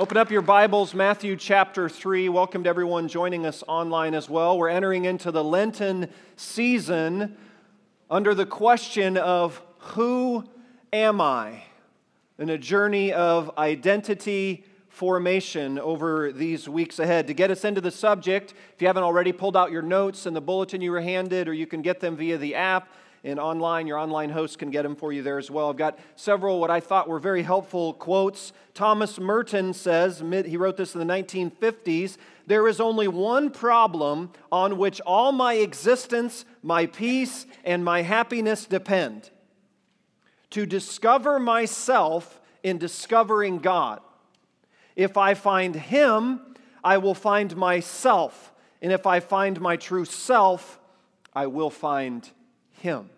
Open up your Bibles, Matthew chapter 3. Welcome to everyone joining us online as well. We're entering into the Lenten season under the question of Who am I? in a journey of identity formation over these weeks ahead. To get us into the subject, if you haven't already pulled out your notes in the bulletin you were handed, or you can get them via the app, and online. Your online host can get them for you there as well. I've got several what I thought were very helpful quotes. Thomas Merton says, he wrote this in the 1950s there is only one problem on which all my existence, my peace, and my happiness depend to discover myself in discovering God. If I find Him, I will find myself. And if I find my true self, I will find him.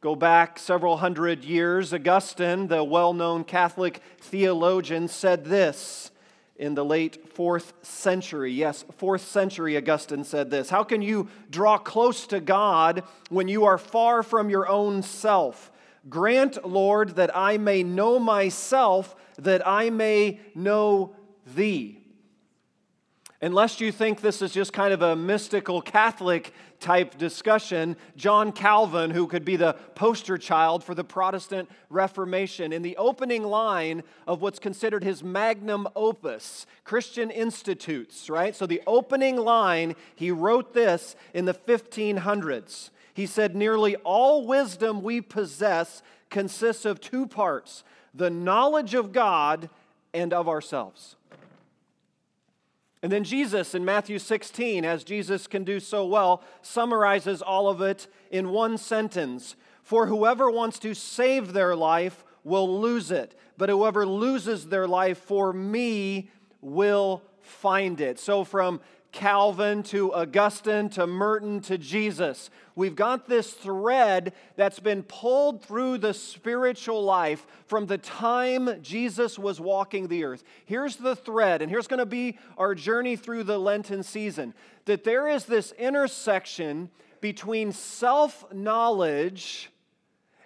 Go back several hundred years, Augustine, the well known Catholic theologian, said this in the late fourth century. Yes, fourth century, Augustine said this How can you draw close to God when you are far from your own self? Grant, Lord, that I may know myself, that I may know thee. Unless you think this is just kind of a mystical Catholic type discussion, John Calvin, who could be the poster child for the Protestant Reformation, in the opening line of what's considered his magnum opus, Christian Institutes, right? So the opening line, he wrote this in the 1500s. He said, Nearly all wisdom we possess consists of two parts the knowledge of God and of ourselves. And then Jesus in Matthew 16, as Jesus can do so well, summarizes all of it in one sentence For whoever wants to save their life will lose it, but whoever loses their life for me will find it. So, from Calvin to Augustine to Merton to Jesus. We've got this thread that's been pulled through the spiritual life from the time Jesus was walking the earth. Here's the thread, and here's going to be our journey through the Lenten season that there is this intersection between self knowledge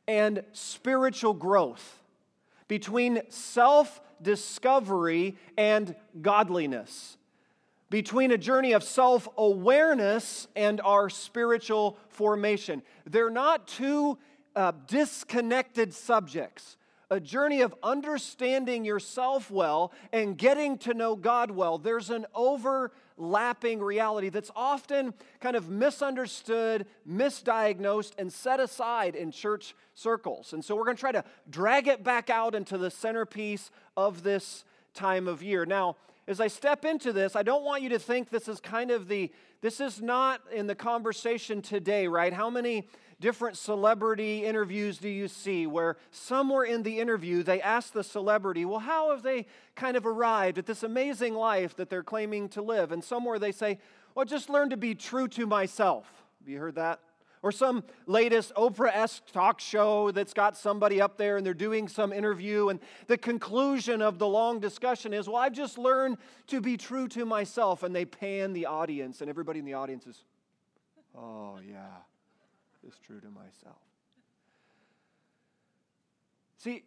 and spiritual growth, between self discovery and godliness between a journey of self awareness and our spiritual formation. They're not two uh, disconnected subjects. A journey of understanding yourself well and getting to know God well. There's an overlapping reality that's often kind of misunderstood, misdiagnosed, and set aside in church circles. And so we're going to try to drag it back out into the centerpiece of this time of year. Now, as I step into this, I don't want you to think this is kind of the, this is not in the conversation today, right? How many different celebrity interviews do you see where somewhere in the interview they ask the celebrity, well, how have they kind of arrived at this amazing life that they're claiming to live? And somewhere they say, well, just learn to be true to myself. Have you heard that? Or some latest Oprah esque talk show that's got somebody up there and they're doing some interview, and the conclusion of the long discussion is, Well, I've just learned to be true to myself. And they pan the audience, and everybody in the audience is, Oh, yeah, it's true to myself. See,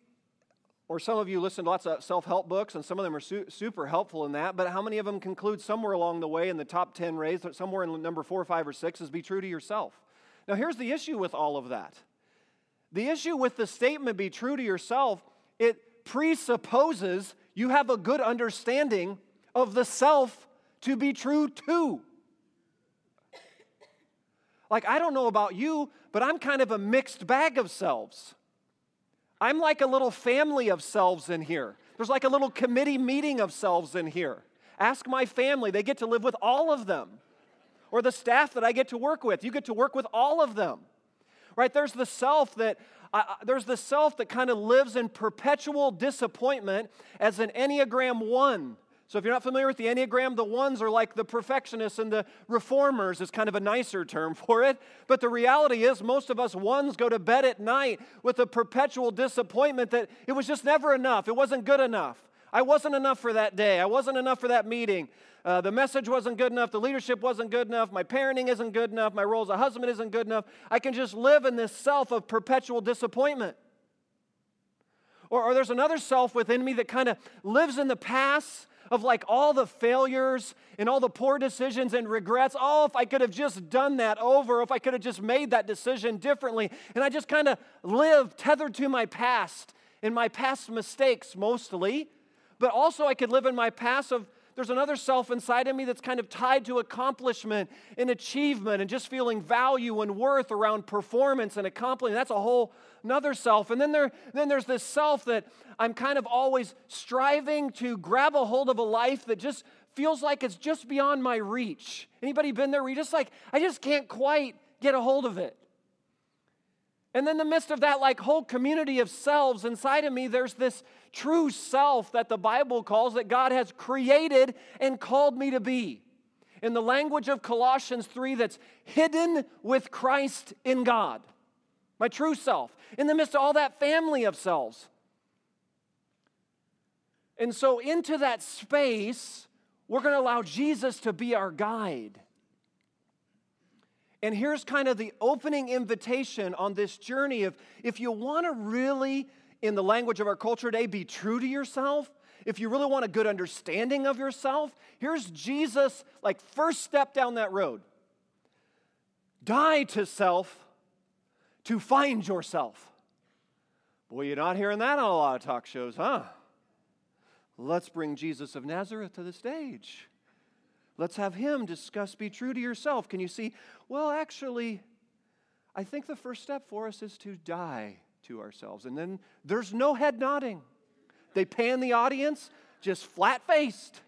or some of you listen to lots of self help books, and some of them are su- super helpful in that, but how many of them conclude somewhere along the way in the top 10 raised, somewhere in number four, five, or six, is be true to yourself? Now, here's the issue with all of that the issue with the statement, be true to yourself, it presupposes you have a good understanding of the self to be true to. Like, I don't know about you, but I'm kind of a mixed bag of selves. I'm like a little family of selves in here. There's like a little committee meeting of selves in here. Ask my family, they get to live with all of them or the staff that I get to work with. You get to work with all of them. Right? There's the self that there's the self that kind of lives in perpetual disappointment as an Enneagram 1. So if you're not familiar with the Enneagram, the ones are like the perfectionists and the reformers is kind of a nicer term for it. But the reality is most of us ones go to bed at night with a perpetual disappointment that it was just never enough. It wasn't good enough. I wasn't enough for that day. I wasn't enough for that meeting. Uh, the message wasn't good enough. The leadership wasn't good enough. My parenting isn't good enough. My role as a husband isn't good enough. I can just live in this self of perpetual disappointment. Or, or there's another self within me that kind of lives in the past of like all the failures and all the poor decisions and regrets. Oh, if I could have just done that over, if I could have just made that decision differently. And I just kind of live tethered to my past and my past mistakes mostly. But also, I could live in my past of there's another self inside of me that's kind of tied to accomplishment and achievement and just feeling value and worth around performance and accomplishment. That's a whole another self. And then, there, then there's this self that I'm kind of always striving to grab a hold of a life that just feels like it's just beyond my reach. Anybody been there where you just like, I just can't quite get a hold of it? And in the midst of that, like whole community of selves inside of me, there's this true self that the Bible calls that God has created and called me to be. In the language of Colossians 3, that's hidden with Christ in God. My true self. In the midst of all that family of selves. And so, into that space, we're going to allow Jesus to be our guide. And here's kind of the opening invitation on this journey of if you want to really, in the language of our culture today, be true to yourself, if you really want a good understanding of yourself, here's Jesus, like, first step down that road. Die to self to find yourself. Boy, you're not hearing that on a lot of talk shows, huh? Let's bring Jesus of Nazareth to the stage. Let's have him discuss be true to yourself. Can you see? Well, actually, I think the first step for us is to die to ourselves. And then there's no head nodding. They pan the audience just flat faced.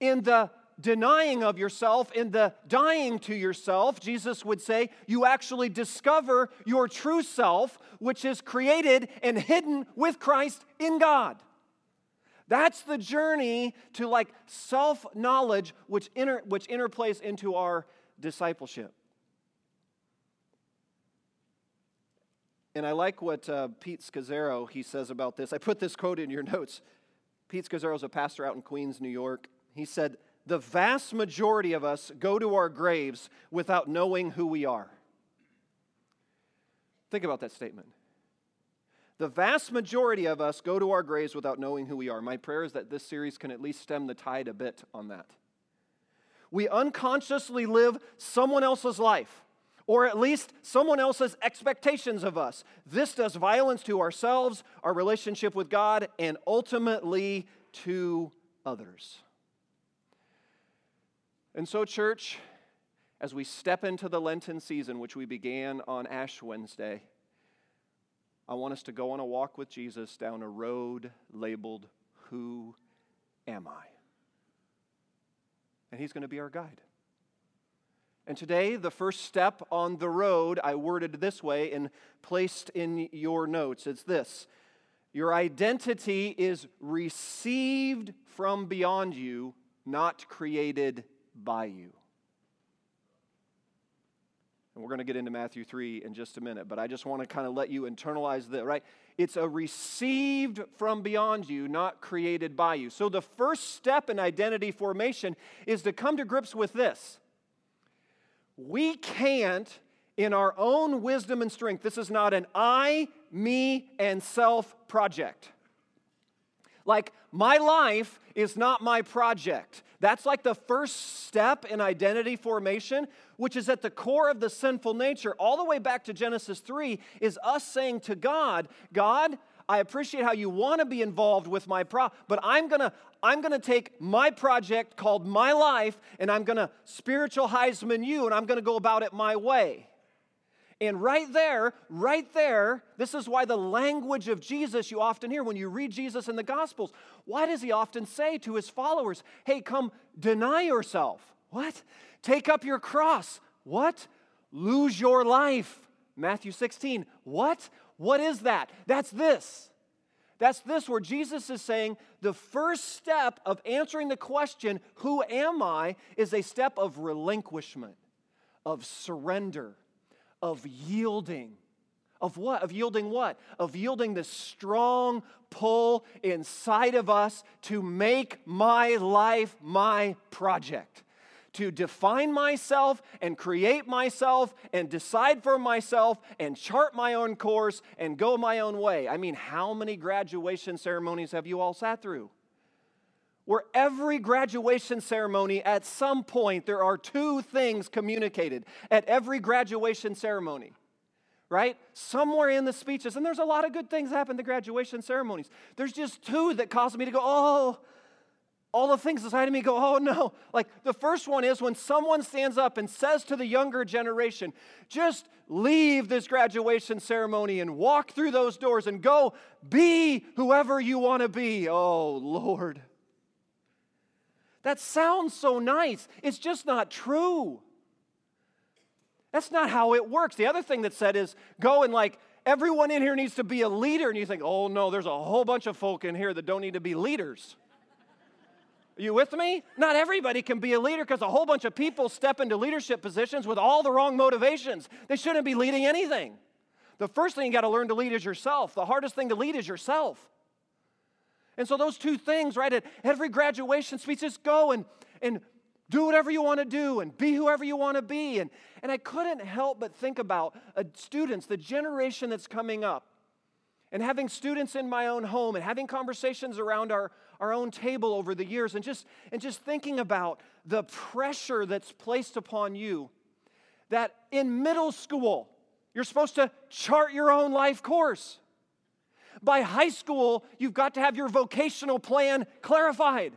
In the denying of yourself, in the dying to yourself, Jesus would say, you actually discover your true self, which is created and hidden with Christ in God. That's the journey to like self knowledge, which, inter, which interplays into our discipleship. And I like what uh, Pete Scazzero he says about this. I put this quote in your notes. Pete Scazzero is a pastor out in Queens, New York. He said, "The vast majority of us go to our graves without knowing who we are." Think about that statement. The vast majority of us go to our graves without knowing who we are. My prayer is that this series can at least stem the tide a bit on that. We unconsciously live someone else's life, or at least someone else's expectations of us. This does violence to ourselves, our relationship with God, and ultimately to others. And so, church, as we step into the Lenten season, which we began on Ash Wednesday, I want us to go on a walk with Jesus down a road labeled, Who Am I? And He's going to be our guide. And today, the first step on the road, I worded this way and placed in your notes. It's this Your identity is received from beyond you, not created by you. And we're going to get into Matthew 3 in just a minute, but I just want to kind of let you internalize that, right? It's a received from beyond you, not created by you. So the first step in identity formation is to come to grips with this. We can't, in our own wisdom and strength, this is not an I, me, and self project. Like, my life is not my project. That's like the first step in identity formation, which is at the core of the sinful nature, all the way back to Genesis 3, is us saying to God, God, I appreciate how you want to be involved with my pro, but I'm gonna I'm gonna take my project called my life, and I'm gonna spiritual Heisman you, and I'm gonna go about it my way. And right there, right there, this is why the language of Jesus you often hear when you read Jesus in the Gospels. Why does he often say to his followers, hey, come deny yourself? What? Take up your cross. What? Lose your life. Matthew 16. What? What is that? That's this. That's this, where Jesus is saying the first step of answering the question, Who am I? is a step of relinquishment, of surrender of yielding. Of what? Of yielding what? Of yielding the strong pull inside of us to make my life my project, to define myself and create myself and decide for myself and chart my own course and go my own way. I mean, how many graduation ceremonies have you all sat through? Where every graduation ceremony, at some point, there are two things communicated at every graduation ceremony right? Somewhere in the speeches, and there's a lot of good things happen to graduation ceremonies. There's just two that cause me to go, oh, all the things inside of me go, oh no. Like the first one is when someone stands up and says to the younger generation, just leave this graduation ceremony and walk through those doors and go be whoever you want to be. Oh Lord. That sounds so nice. It's just not true. That's not how it works. The other thing that said is go and like everyone in here needs to be a leader. And you think, oh no, there's a whole bunch of folk in here that don't need to be leaders. Are you with me? Not everybody can be a leader because a whole bunch of people step into leadership positions with all the wrong motivations. They shouldn't be leading anything. The first thing you got to learn to lead is yourself. The hardest thing to lead is yourself. And so those two things, right, at every graduation speech, just go and, and do whatever you want to do and be whoever you want to be. And, and I couldn't help but think about uh, students, the generation that's coming up, and having students in my own home and having conversations around our, our own table over the years and just, and just thinking about the pressure that's placed upon you that in middle school, you're supposed to chart your own life course. By high school, you've got to have your vocational plan clarified.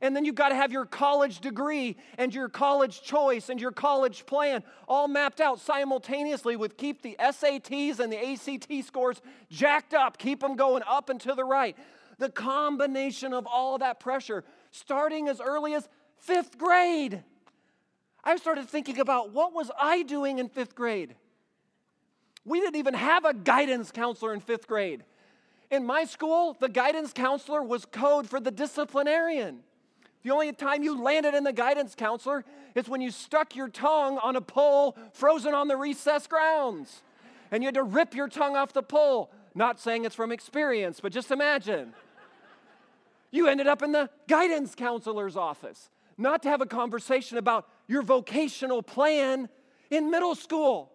And then you've got to have your college degree and your college choice and your college plan all mapped out simultaneously with keep the SATs and the ACT scores jacked up, keep them going up and to the right. The combination of all of that pressure, starting as early as fifth grade. I started thinking about what was I doing in fifth grade? We didn't even have a guidance counselor in fifth grade. In my school, the guidance counselor was code for the disciplinarian. The only time you landed in the guidance counselor is when you stuck your tongue on a pole frozen on the recess grounds. And you had to rip your tongue off the pole. Not saying it's from experience, but just imagine. You ended up in the guidance counselor's office, not to have a conversation about your vocational plan in middle school.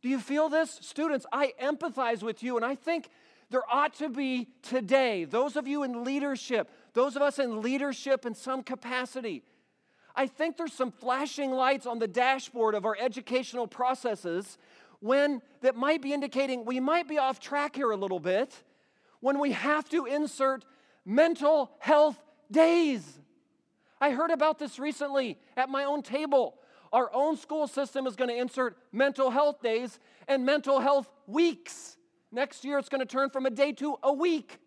Do you feel this? Students, I empathize with you, and I think there ought to be today, those of you in leadership, those of us in leadership in some capacity, I think there's some flashing lights on the dashboard of our educational processes when that might be indicating we might be off track here a little bit when we have to insert mental health days. I heard about this recently at my own table. Our own school system is going to insert mental health days and mental health weeks. Next year, it's going to turn from a day to a week.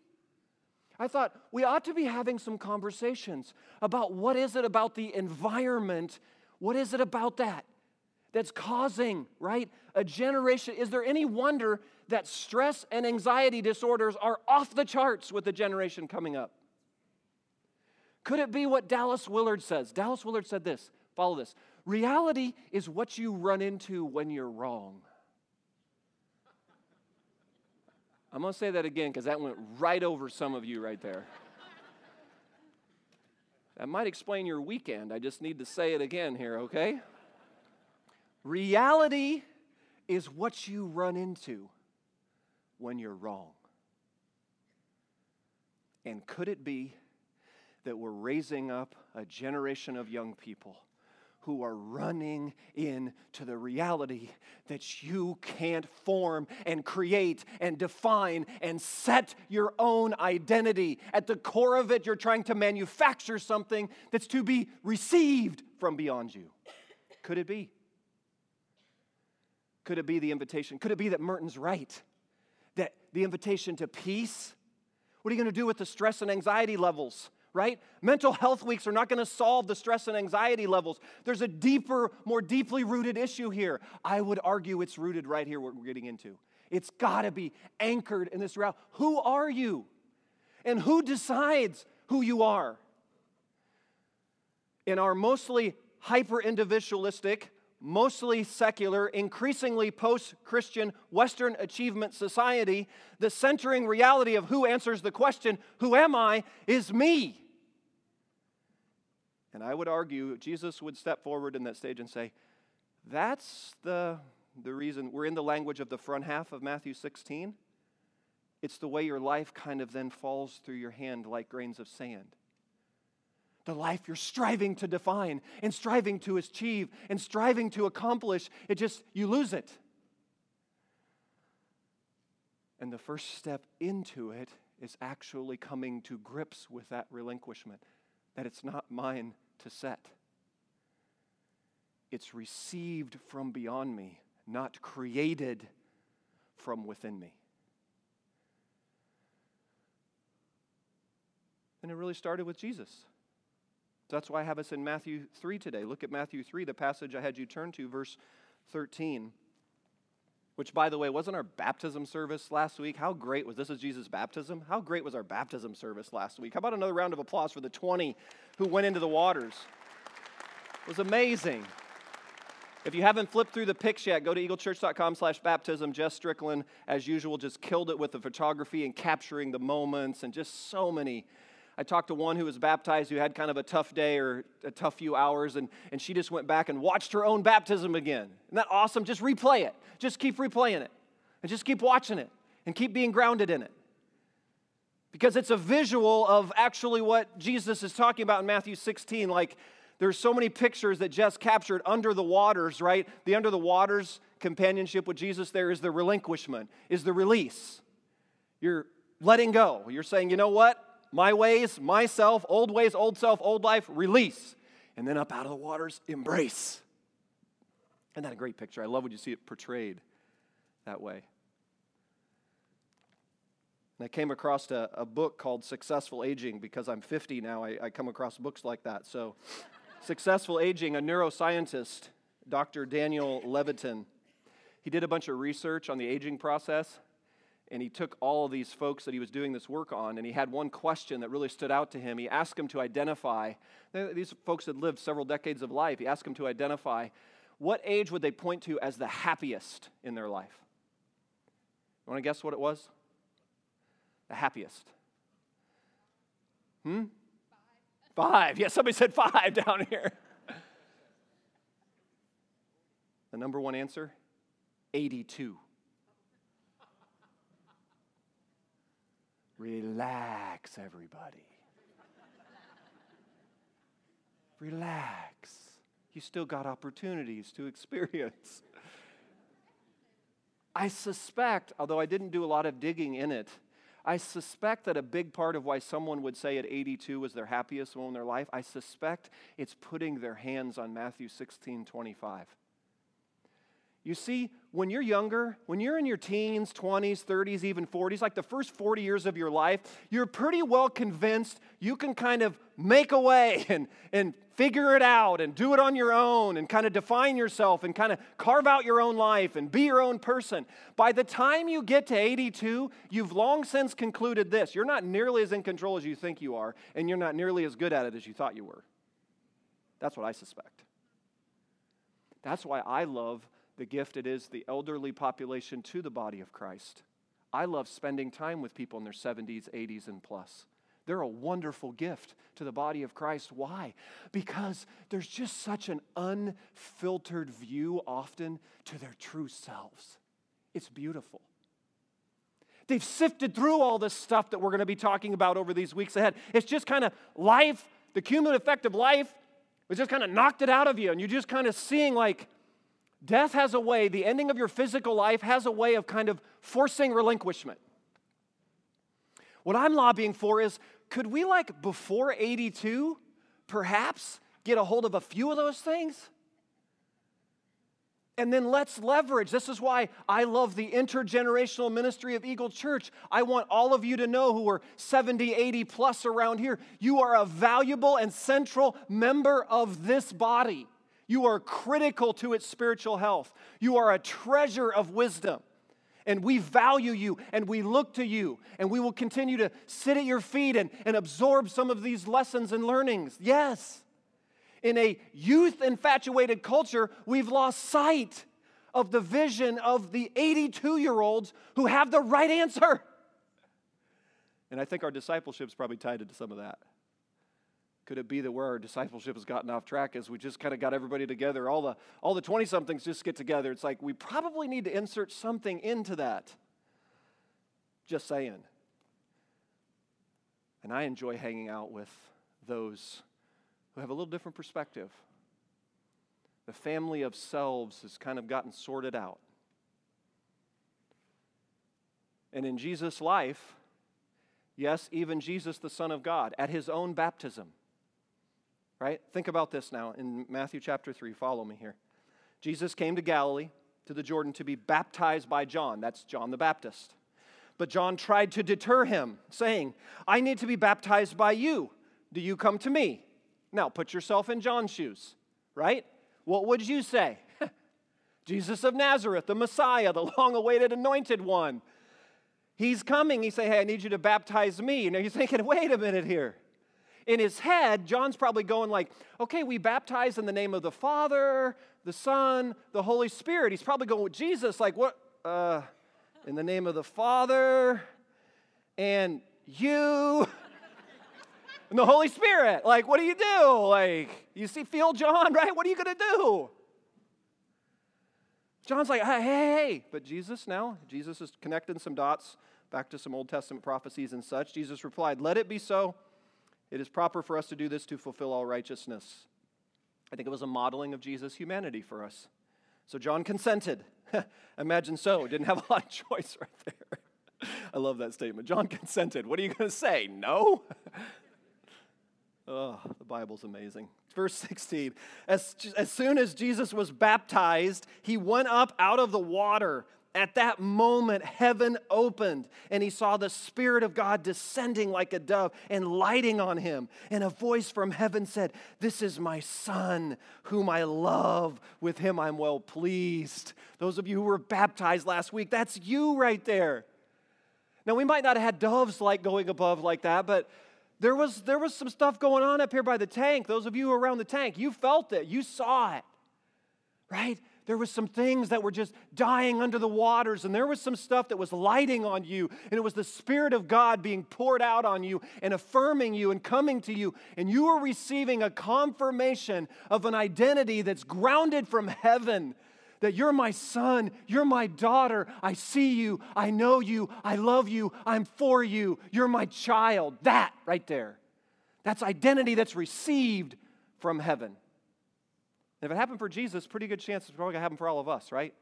I thought we ought to be having some conversations about what is it about the environment? What is it about that that's causing, right, a generation? Is there any wonder that stress and anxiety disorders are off the charts with the generation coming up? Could it be what Dallas Willard says? Dallas Willard said this follow this. Reality is what you run into when you're wrong. I'm going to say that again because that went right over some of you right there. that might explain your weekend. I just need to say it again here, okay? Reality is what you run into when you're wrong. And could it be that we're raising up a generation of young people who are running into the reality that you can't form and create and define and set your own identity. At the core of it, you're trying to manufacture something that's to be received from beyond you. Could it be? Could it be the invitation? Could it be that Merton's right? That the invitation to peace? What are you going to do with the stress and anxiety levels? Right? Mental health weeks are not going to solve the stress and anxiety levels. There's a deeper, more deeply rooted issue here. I would argue it's rooted right here, what we're getting into. It's got to be anchored in this reality. Who are you? And who decides who you are? In our mostly hyper individualistic, mostly secular, increasingly post Christian Western achievement society, the centering reality of who answers the question, Who am I? is me. And I would argue Jesus would step forward in that stage and say, That's the, the reason we're in the language of the front half of Matthew 16. It's the way your life kind of then falls through your hand like grains of sand. The life you're striving to define and striving to achieve and striving to accomplish, it just, you lose it. And the first step into it is actually coming to grips with that relinquishment, that it's not mine to set. It's received from beyond me, not created from within me. And it really started with Jesus. That's why I have us in Matthew 3 today. Look at Matthew 3, the passage I had you turn to, verse 13 which, by the way, wasn't our baptism service last week. How great was this? Is Jesus' baptism? How great was our baptism service last week? How about another round of applause for the 20 who went into the waters? It was amazing. If you haven't flipped through the pics yet, go to eaglechurch.com slash baptism. Jess Strickland, as usual, just killed it with the photography and capturing the moments and just so many I talked to one who was baptized who had kind of a tough day or a tough few hours, and, and she just went back and watched her own baptism again. Isn't that awesome? Just replay it. Just keep replaying it. And just keep watching it and keep being grounded in it. Because it's a visual of actually what Jesus is talking about in Matthew 16. Like, there's so many pictures that Jess captured under the waters, right? The under the waters companionship with Jesus there is the relinquishment, is the release. You're letting go. You're saying, you know what? My ways, myself, old ways, old self, old life, release. And then up out of the waters, embrace. Isn't that a great picture? I love when you see it portrayed that way. And I came across a, a book called Successful Aging because I'm 50 now. I, I come across books like that. So, Successful Aging, a neuroscientist, Dr. Daniel Levitin, he did a bunch of research on the aging process and he took all of these folks that he was doing this work on, and he had one question that really stood out to him. He asked them to identify, these folks had lived several decades of life. He asked them to identify what age would they point to as the happiest in their life? You want to guess what it was? The happiest. Hmm? Five. Five. Yeah, somebody said five down here. the number one answer 82. Relax, everybody. Relax. You still got opportunities to experience. I suspect, although I didn't do a lot of digging in it, I suspect that a big part of why someone would say at 82 was their happiest moment in their life, I suspect it's putting their hands on Matthew 16 25. You see, when you're younger, when you're in your teens, 20s, 30s, even 40s, like the first 40 years of your life, you're pretty well convinced you can kind of make a way and, and figure it out and do it on your own and kind of define yourself and kind of carve out your own life and be your own person. By the time you get to 82, you've long since concluded this you're not nearly as in control as you think you are, and you're not nearly as good at it as you thought you were. That's what I suspect. That's why I love the gift it is the elderly population to the body of Christ. I love spending time with people in their 70s, 80s, and plus. They're a wonderful gift to the body of Christ. Why? Because there's just such an unfiltered view often to their true selves. It's beautiful. They've sifted through all this stuff that we're going to be talking about over these weeks ahead. It's just kind of life, the cumulative effect of life, it just kind of knocked it out of you. And you're just kind of seeing, like, Death has a way, the ending of your physical life has a way of kind of forcing relinquishment. What I'm lobbying for is could we, like before 82, perhaps get a hold of a few of those things? And then let's leverage. This is why I love the intergenerational ministry of Eagle Church. I want all of you to know who are 70, 80 plus around here, you are a valuable and central member of this body. You are critical to its spiritual health. You are a treasure of wisdom. And we value you and we look to you and we will continue to sit at your feet and, and absorb some of these lessons and learnings. Yes. In a youth infatuated culture, we've lost sight of the vision of the 82 year olds who have the right answer. And I think our discipleship is probably tied into some of that Could it be that where our discipleship has gotten off track is we just kind of got everybody together? All the all the 20 somethings just get together. It's like we probably need to insert something into that. Just saying. And I enjoy hanging out with those who have a little different perspective. The family of selves has kind of gotten sorted out. And in Jesus' life, yes, even Jesus, the Son of God, at his own baptism, right? Think about this now in Matthew chapter 3. Follow me here. Jesus came to Galilee, to the Jordan, to be baptized by John. That's John the Baptist. But John tried to deter him, saying, I need to be baptized by you. Do you come to me? Now put yourself in John's shoes, right? What would you say? Jesus of Nazareth, the Messiah, the long awaited anointed one. He's coming. He say, Hey, I need you to baptize me. And you're thinking, wait a minute here. In his head, John's probably going like, okay, we baptize in the name of the Father, the Son, the Holy Spirit. He's probably going with Jesus, like, what? Uh, in the name of the Father and you and the Holy Spirit. Like, what do you do? Like, you see, feel John, right? What are you going to do? John's like, hey, hey, hey. But Jesus now, Jesus is connecting some dots back to some Old Testament prophecies and such. Jesus replied, Let it be so. It is proper for us to do this to fulfill all righteousness. I think it was a modeling of Jesus' humanity for us. So John consented. Imagine so. Didn't have a lot of choice right there. I love that statement. John consented. What are you going to say? No? oh, the Bible's amazing. Verse 16. As, as soon as Jesus was baptized, he went up out of the water. At that moment, heaven opened, and he saw the Spirit of God descending like a dove and lighting on him. And a voice from heaven said, This is my Son, whom I love. With him I'm well pleased. Those of you who were baptized last week, that's you right there. Now, we might not have had doves like going above like that, but there was, there was some stuff going on up here by the tank. Those of you around the tank, you felt it, you saw it, right? There was some things that were just dying under the waters and there was some stuff that was lighting on you and it was the spirit of god being poured out on you and affirming you and coming to you and you were receiving a confirmation of an identity that's grounded from heaven that you're my son, you're my daughter, I see you, I know you, I love you, I'm for you, you're my child. That right there. That's identity that's received from heaven. If it happened for Jesus, pretty good chance it's probably going to happen for all of us, right?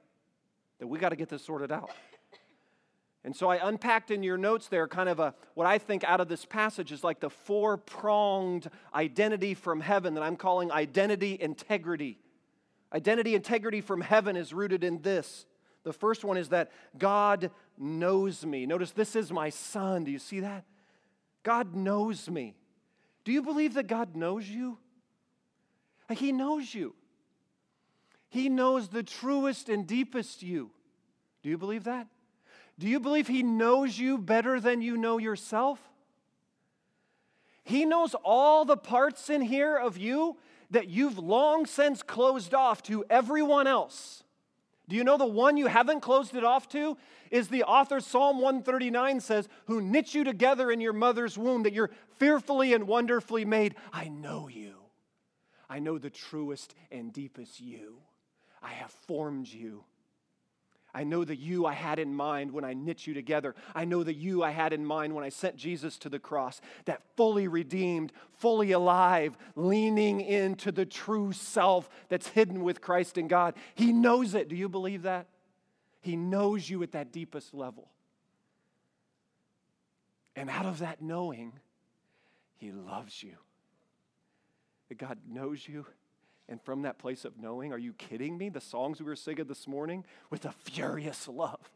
That we got to get this sorted out. And so I unpacked in your notes there kind of a what I think out of this passage is like the four-pronged identity from heaven that I'm calling identity integrity. Identity integrity from heaven is rooted in this. The first one is that God knows me. Notice this is my son. Do you see that? God knows me. Do you believe that God knows you? He knows you. He knows the truest and deepest you. Do you believe that? Do you believe He knows you better than you know yourself? He knows all the parts in here of you that you've long since closed off to everyone else. Do you know the one you haven't closed it off to? Is the author Psalm 139 says, Who knit you together in your mother's womb, that you're fearfully and wonderfully made. I know you. I know the truest and deepest you. I have formed you. I know the you I had in mind when I knit you together. I know the you I had in mind when I sent Jesus to the cross, that fully redeemed, fully alive, leaning into the true self that's hidden with Christ in God. He knows it. Do you believe that? He knows you at that deepest level. And out of that knowing, He loves you. That God knows you and from that place of knowing, are you kidding me? The songs we were singing this morning with a furious love,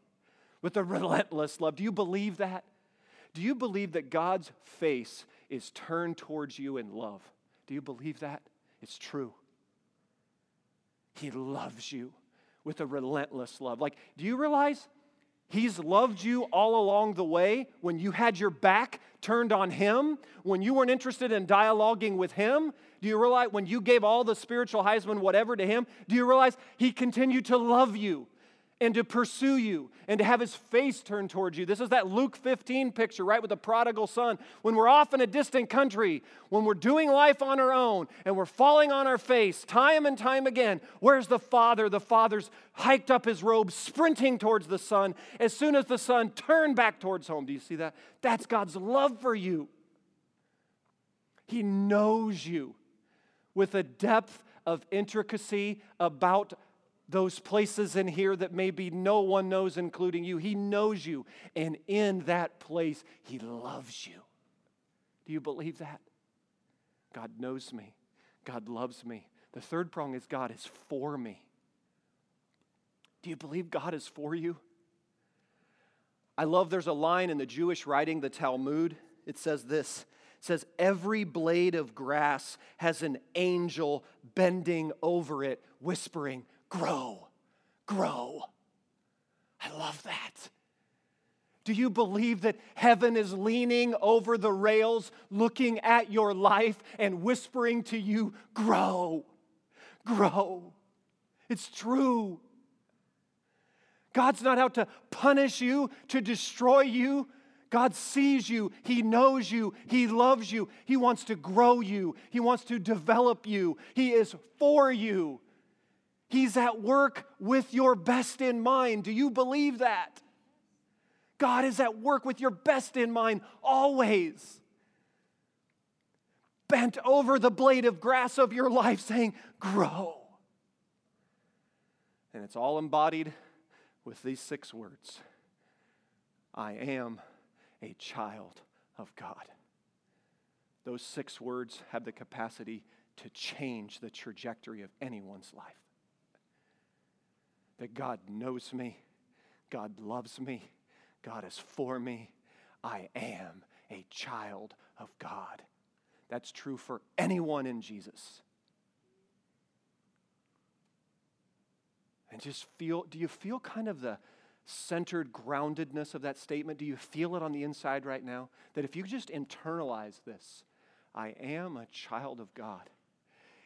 with a relentless love. Do you believe that? Do you believe that God's face is turned towards you in love? Do you believe that? It's true. He loves you with a relentless love. Like, do you realize He's loved you all along the way when you had your back turned on Him, when you weren't interested in dialoguing with Him. Do you realize when you gave all the spiritual Heisman whatever to Him, do you realize He continued to love you? and to pursue you and to have his face turned towards you. This is that Luke 15 picture, right, with the prodigal son. When we're off in a distant country, when we're doing life on our own and we're falling on our face time and time again, where's the father? The father's hiked up his robe, sprinting towards the son. As soon as the son turned back towards home, do you see that? That's God's love for you. He knows you with a depth of intricacy about those places in here that maybe no one knows, including you. He knows you. And in that place, He loves you. Do you believe that? God knows me. God loves me. The third prong is God is for me. Do you believe God is for you? I love there's a line in the Jewish writing, the Talmud. It says this says, Every blade of grass has an angel bending over it, whispering, grow, grow. I love that. Do you believe that heaven is leaning over the rails, looking at your life and whispering to you, grow, grow? It's true. God's not out to punish you, to destroy you. God sees you, He knows you, He loves you, He wants to grow you, He wants to develop you, He is for you. He's at work with your best in mind. Do you believe that? God is at work with your best in mind always. Bent over the blade of grass of your life, saying, Grow. And it's all embodied with these six words I am a child of God. Those six words have the capacity to change the trajectory of anyone's life that God knows me, God loves me, God is for me. I am a child of God. That's true for anyone in Jesus. And just feel, do you feel kind of the centered groundedness of that statement? Do you feel it on the inside right now? That if you just internalize this, I am a child of God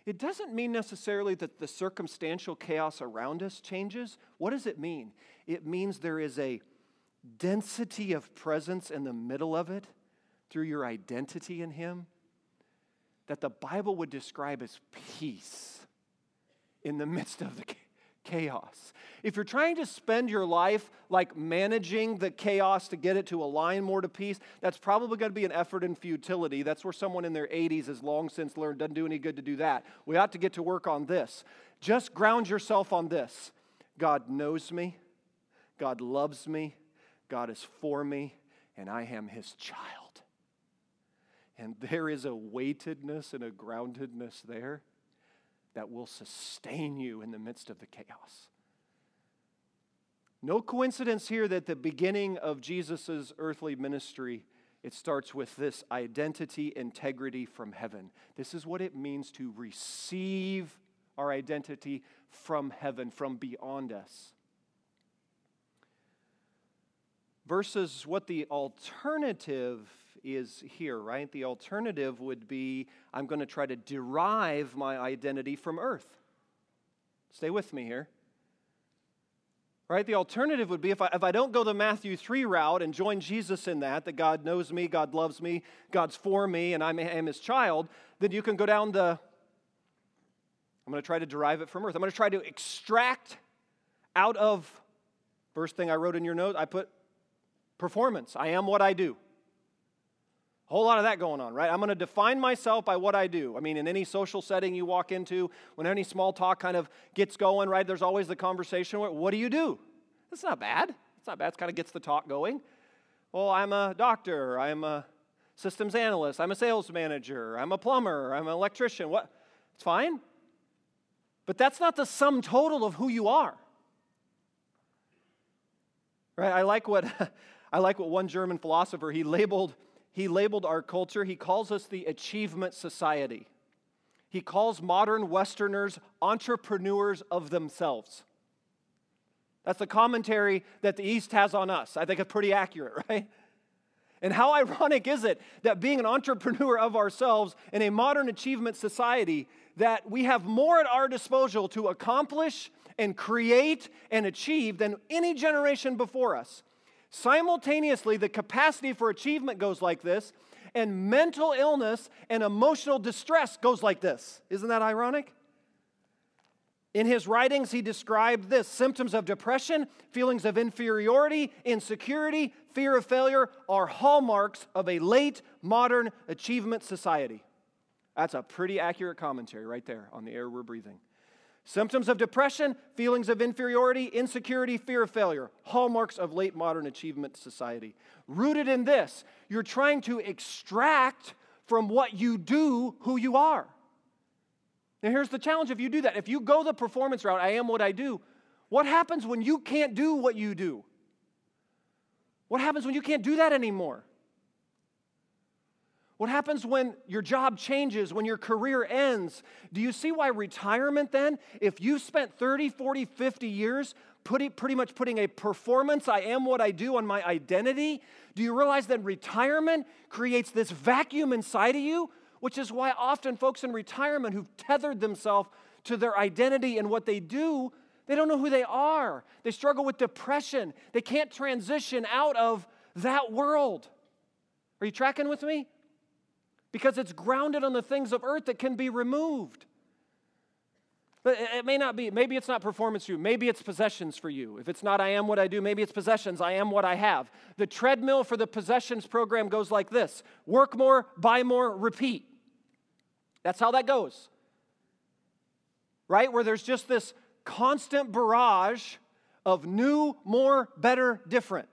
it doesn't mean necessarily that the circumstantial chaos around us changes. What does it mean? It means there is a density of presence in the middle of it through your identity in Him that the Bible would describe as peace in the midst of the chaos. If you're trying to spend your life like managing the chaos to get it to align more to peace, that's probably going to be an effort in futility. That's where someone in their 80s has long since learned doesn't do any good to do that. We ought to get to work on this. Just ground yourself on this God knows me, God loves me, God is for me, and I am his child. And there is a weightedness and a groundedness there that will sustain you in the midst of the chaos. No coincidence here that the beginning of Jesus' earthly ministry, it starts with this identity integrity from heaven. This is what it means to receive our identity from heaven, from beyond us. Versus what the alternative is here, right? The alternative would be I'm going to try to derive my identity from earth. Stay with me here. Right? The alternative would be if I, if I don't go the Matthew 3 route and join Jesus in that, that God knows me, God loves me, God's for me, and I am his child, then you can go down the, I'm going to try to derive it from earth. I'm going to try to extract out of, first thing I wrote in your note, I put performance. I am what I do. A whole lot of that going on, right? I'm going to define myself by what I do. I mean, in any social setting you walk into, when any small talk kind of gets going, right, there's always the conversation what do you do? That's not bad. It's not bad. It kind of gets the talk going. Well, I'm a doctor. I'm a systems analyst. I'm a sales manager. I'm a plumber. I'm an electrician. What? It's fine. But that's not the sum total of who you are. Right? I like what I like what one German philosopher he labeled he labeled our culture, he calls us the achievement society. He calls modern Westerners entrepreneurs of themselves. That's the commentary that the East has on us. I think it's pretty accurate, right? And how ironic is it that being an entrepreneur of ourselves in a modern achievement society, that we have more at our disposal to accomplish and create and achieve than any generation before us. Simultaneously, the capacity for achievement goes like this, and mental illness and emotional distress goes like this. Isn't that ironic? In his writings, he described this symptoms of depression, feelings of inferiority, insecurity, fear of failure are hallmarks of a late modern achievement society. That's a pretty accurate commentary right there on the air we're breathing. Symptoms of depression, feelings of inferiority, insecurity, fear of failure, hallmarks of late modern achievement society. Rooted in this, you're trying to extract from what you do who you are. Now, here's the challenge if you do that. If you go the performance route, I am what I do, what happens when you can't do what you do? What happens when you can't do that anymore? What happens when your job changes, when your career ends? Do you see why retirement then, if you've spent 30, 40, 50 years putting, pretty much putting a performance, I am what I do, on my identity, do you realize that retirement creates this vacuum inside of you? Which is why often folks in retirement who've tethered themselves to their identity and what they do, they don't know who they are. They struggle with depression. They can't transition out of that world. Are you tracking with me? Because it's grounded on the things of earth that can be removed. It may not be, maybe it's not performance for you, maybe it's possessions for you. If it's not I am what I do, maybe it's possessions, I am what I have. The treadmill for the possessions program goes like this work more, buy more, repeat. That's how that goes. Right? Where there's just this constant barrage of new, more, better, different.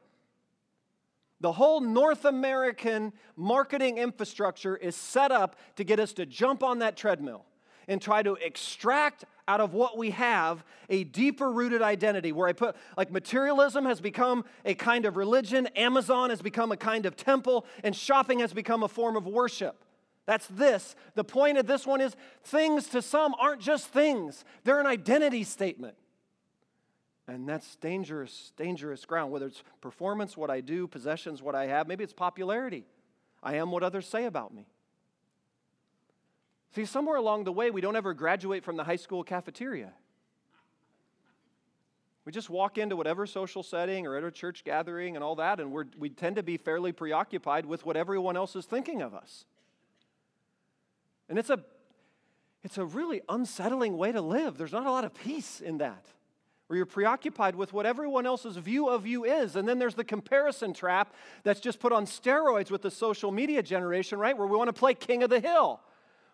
The whole North American marketing infrastructure is set up to get us to jump on that treadmill and try to extract out of what we have a deeper rooted identity where I put, like, materialism has become a kind of religion, Amazon has become a kind of temple, and shopping has become a form of worship. That's this. The point of this one is things to some aren't just things, they're an identity statement. And that's dangerous, dangerous ground, whether it's performance, what I do, possessions, what I have, maybe it's popularity. I am what others say about me. See, somewhere along the way, we don't ever graduate from the high school cafeteria. We just walk into whatever social setting or at a church gathering and all that, and we're, we tend to be fairly preoccupied with what everyone else is thinking of us. And it's a, it's a really unsettling way to live. There's not a lot of peace in that where you're preoccupied with what everyone else's view of you is. And then there's the comparison trap that's just put on steroids with the social media generation, right? Where we want to play king of the hill.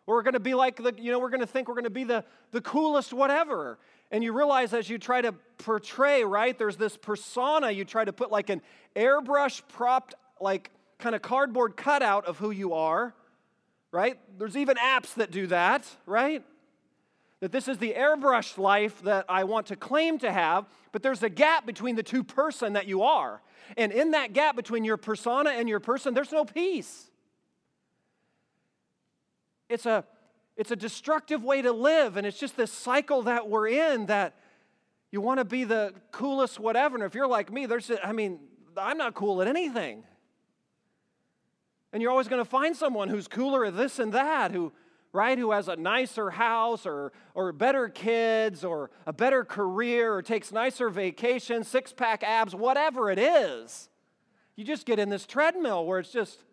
Or we're going to be like the, you know, we're going to think we're going to be the, the coolest whatever. And you realize as you try to portray, right, there's this persona, you try to put like an airbrush propped, like kind of cardboard cutout of who you are, right? There's even apps that do that, right? That this is the airbrushed life that I want to claim to have, but there's a gap between the two person that you are. And in that gap between your persona and your person, there's no peace. It's a, it's a destructive way to live, and it's just this cycle that we're in that you want to be the coolest whatever. And if you're like me, there's, I mean, I'm not cool at anything. And you're always going to find someone who's cooler at this and that, who right, who has a nicer house or, or better kids or a better career or takes nicer vacations, six pack abs, whatever it is. You just get in this treadmill where it's just.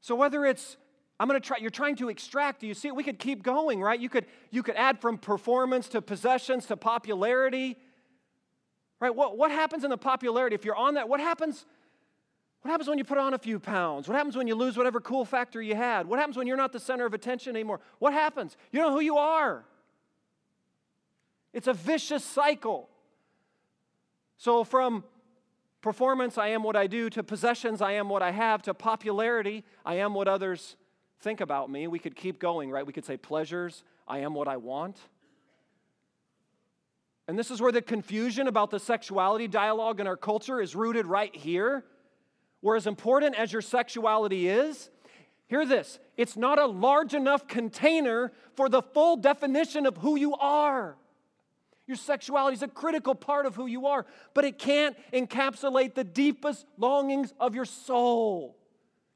So whether it's I'm going to try you're trying to extract, do you see? We could keep going, right? You could you could add from performance to possessions to popularity. Right? What, what happens in the popularity if you're on that? What happens what happens when you put on a few pounds? What happens when you lose whatever cool factor you had? What happens when you're not the center of attention anymore? What happens? You know who you are. It's a vicious cycle. So, from performance, I am what I do, to possessions, I am what I have, to popularity, I am what others think about me. We could keep going, right? We could say pleasures, I am what I want. And this is where the confusion about the sexuality dialogue in our culture is rooted right here. Where, as important as your sexuality is, hear this it's not a large enough container for the full definition of who you are. Your sexuality is a critical part of who you are, but it can't encapsulate the deepest longings of your soul.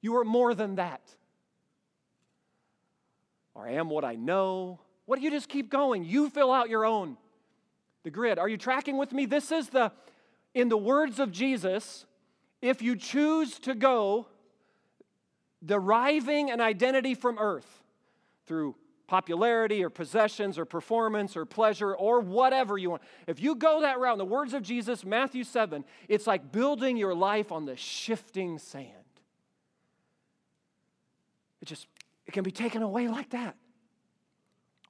You are more than that. Or I am what I know, What do you just keep going? You fill out your own. The grid. Are you tracking with me? This is the, in the words of Jesus, if you choose to go deriving an identity from earth through popularity or possessions or performance or pleasure or whatever you want. If you go that route, in the words of Jesus, Matthew 7, it's like building your life on the shifting sand. It just it can be taken away like that.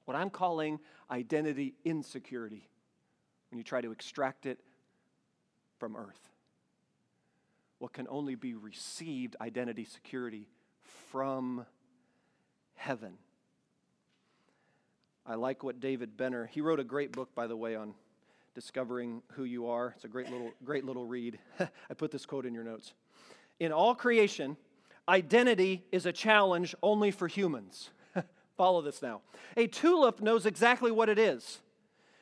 What I'm calling identity insecurity when you try to extract it from earth. What can only be received identity security from heaven. I like what David Benner, he wrote a great book, by the way, on discovering who you are. It's a great little, great little read. I put this quote in your notes. In all creation, identity is a challenge only for humans. Follow this now. A tulip knows exactly what it is.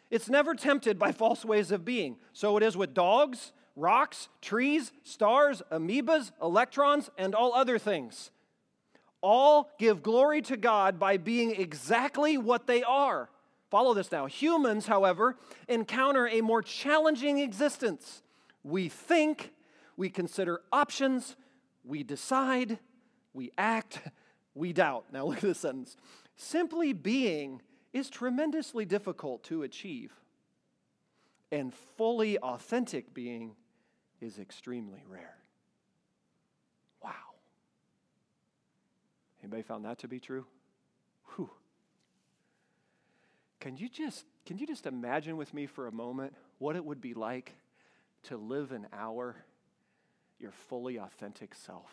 It's never tempted by false ways of being. So it is with dogs, rocks, trees, stars, amoebas, electrons, and all other things all give glory to God by being exactly what they are. Follow this now. Humans, however, encounter a more challenging existence. We think, we consider options, we decide, we act, we doubt. Now look at this sentence. Simply being is tremendously difficult to achieve, and fully authentic being is extremely rare. Wow. Anybody found that to be true? Whew. Can you just can you just imagine with me for a moment what it would be like to live an hour your fully authentic self?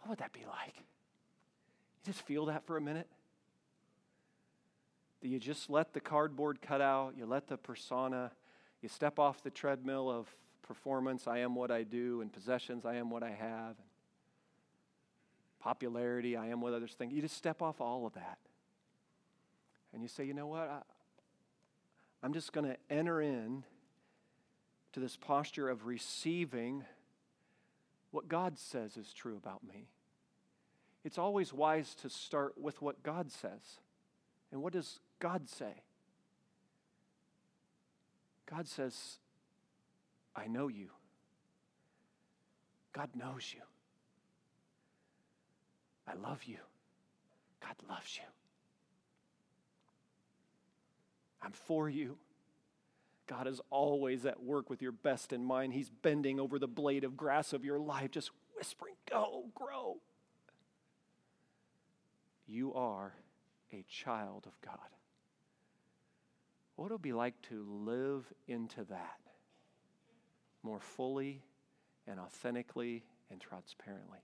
What would that be like? You just feel that for a minute? Do you just let the cardboard cut out, you let the persona, you step off the treadmill of performance, I am what I do, and possessions, I am what I have and popularity, I am what others think. You just step off all of that. And you say, you know what? I, I'm just going to enter in to this posture of receiving what God says is true about me. It's always wise to start with what God says. And what does God say? God says, I know you. God knows you. I love you. God loves you. I'm for you. God is always at work with your best in mind. He's bending over the blade of grass of your life, just whispering, Go, grow. You are a child of God. What would it be like to live into that more fully and authentically and transparently?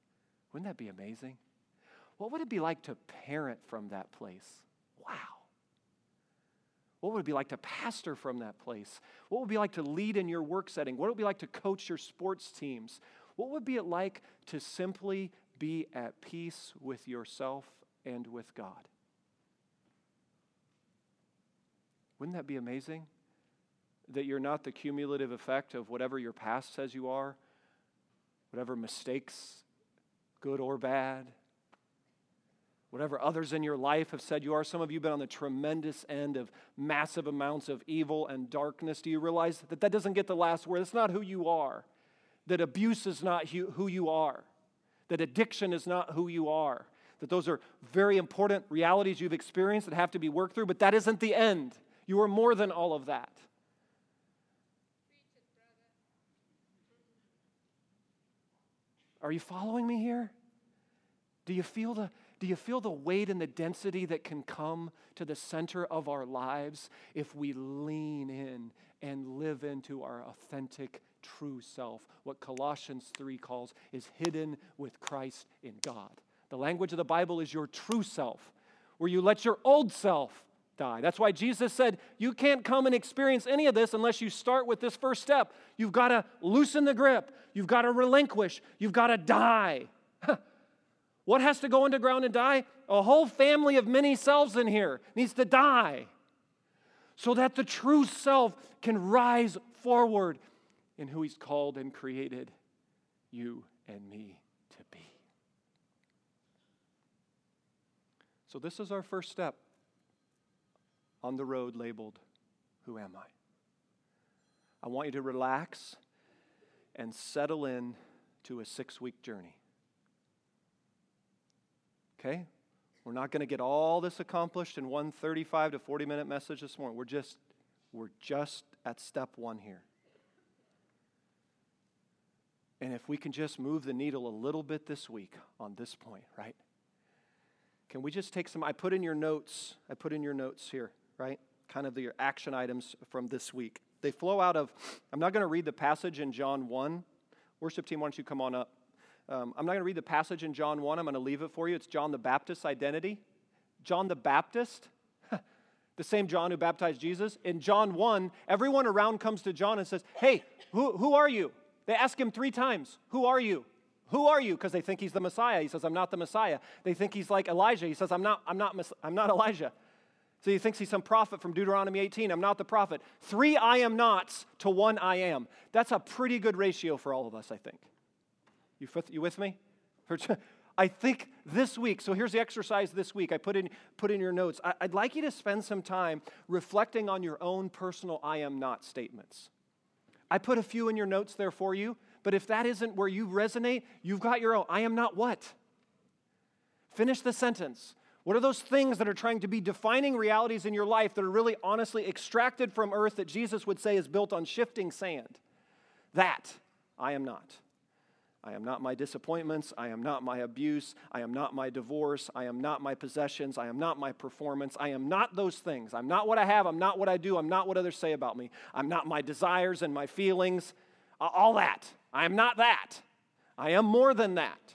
Wouldn't that be amazing? What would it be like to parent from that place? Wow. What would it be like to pastor from that place? What would it be like to lead in your work setting? What would it be like to coach your sports teams? What would it be like to simply be at peace with yourself and with God? Wouldn't that be amazing? That you're not the cumulative effect of whatever your past says you are, whatever mistakes, good or bad, whatever others in your life have said you are. Some of you have been on the tremendous end of massive amounts of evil and darkness. Do you realize that that doesn't get the last word? It's not who you are. That abuse is not who you are. That addiction is not who you are. That those are very important realities you've experienced that have to be worked through, but that isn't the end. You are more than all of that. Are you following me here? Do you feel the do you feel the weight and the density that can come to the center of our lives if we lean in and live into our authentic, true self? What Colossians 3 calls is hidden with Christ in God. The language of the Bible is your true self, where you let your old self die. That's why Jesus said, You can't come and experience any of this unless you start with this first step. You've got to loosen the grip, you've got to relinquish, you've got to die. What has to go underground and die? A whole family of many selves in here needs to die so that the true self can rise forward in who He's called and created you and me to be. So, this is our first step on the road labeled, Who am I? I want you to relax and settle in to a six week journey. Okay? We're not going to get all this accomplished in one 35 to 40 minute message this morning. We're just, we're just at step one here. And if we can just move the needle a little bit this week on this point, right? Can we just take some? I put in your notes, I put in your notes here, right? Kind of your action items from this week. They flow out of, I'm not going to read the passage in John 1. Worship team, why don't you come on up? Um, I'm not going to read the passage in John 1. I'm going to leave it for you. It's John the Baptist's identity. John the Baptist, the same John who baptized Jesus. In John 1, everyone around comes to John and says, Hey, who, who are you? They ask him three times, Who are you? Who are you? Because they think he's the Messiah. He says, I'm not the Messiah. They think he's like Elijah. He says, I'm not, I'm not, I'm not Elijah. So he thinks he's some prophet from Deuteronomy 18. I'm not the prophet. Three I am nots to one I am. That's a pretty good ratio for all of us, I think. You, you with me? I think this week, so here's the exercise this week. I put in, put in your notes. I, I'd like you to spend some time reflecting on your own personal I am not statements. I put a few in your notes there for you, but if that isn't where you resonate, you've got your own. I am not what? Finish the sentence. What are those things that are trying to be defining realities in your life that are really honestly extracted from earth that Jesus would say is built on shifting sand? That I am not. I am not my disappointments. I am not my abuse. I am not my divorce. I am not my possessions. I am not my performance. I am not those things. I'm not what I have. I'm not what I do. I'm not what others say about me. I'm not my desires and my feelings. All that. I am not that. I am more than that.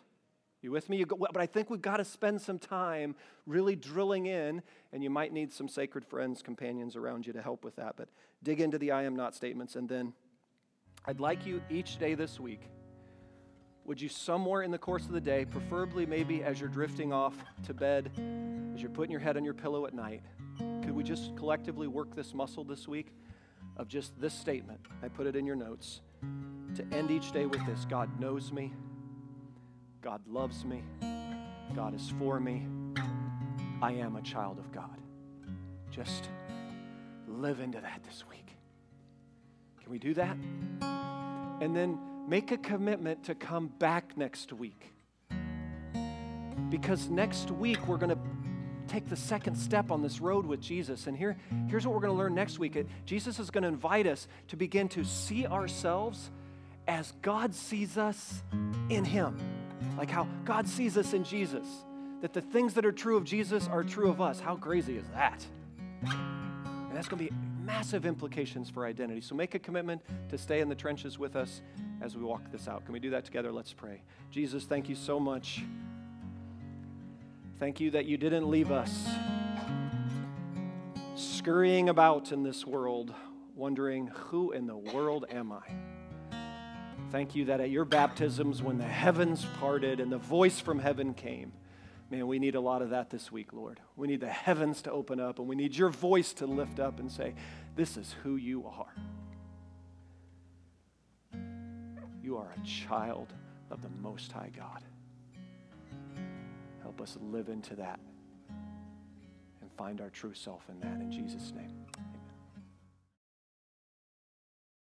You with me? You go, but I think we've got to spend some time really drilling in, and you might need some sacred friends, companions around you to help with that. But dig into the I am not statements, and then I'd like you each day this week would you somewhere in the course of the day, preferably maybe as you're drifting off to bed, as you're putting your head on your pillow at night, could we just collectively work this muscle this week of just this statement? I put it in your notes to end each day with this God knows me, God loves me, God is for me, I am a child of God. Just live into that this week. Can we do that? And then make a commitment to come back next week. Because next week we're going to take the second step on this road with Jesus. And here, here's what we're going to learn next week. Jesus is going to invite us to begin to see ourselves as God sees us in Him. Like how God sees us in Jesus. That the things that are true of Jesus are true of us. How crazy is that? And that's going to be massive implications for identity. So make a commitment to stay in the trenches with us as we walk this out. Can we do that together? Let's pray. Jesus, thank you so much. Thank you that you didn't leave us scurrying about in this world, wondering, who in the world am I? Thank you that at your baptisms, when the heavens parted and the voice from heaven came, man, we need a lot of that this week, Lord. We need the heavens to open up, and we need your voice to lift up and say, This is who you are. You are a child of the Most High God. Help us live into that and find our true self in that in Jesus' name.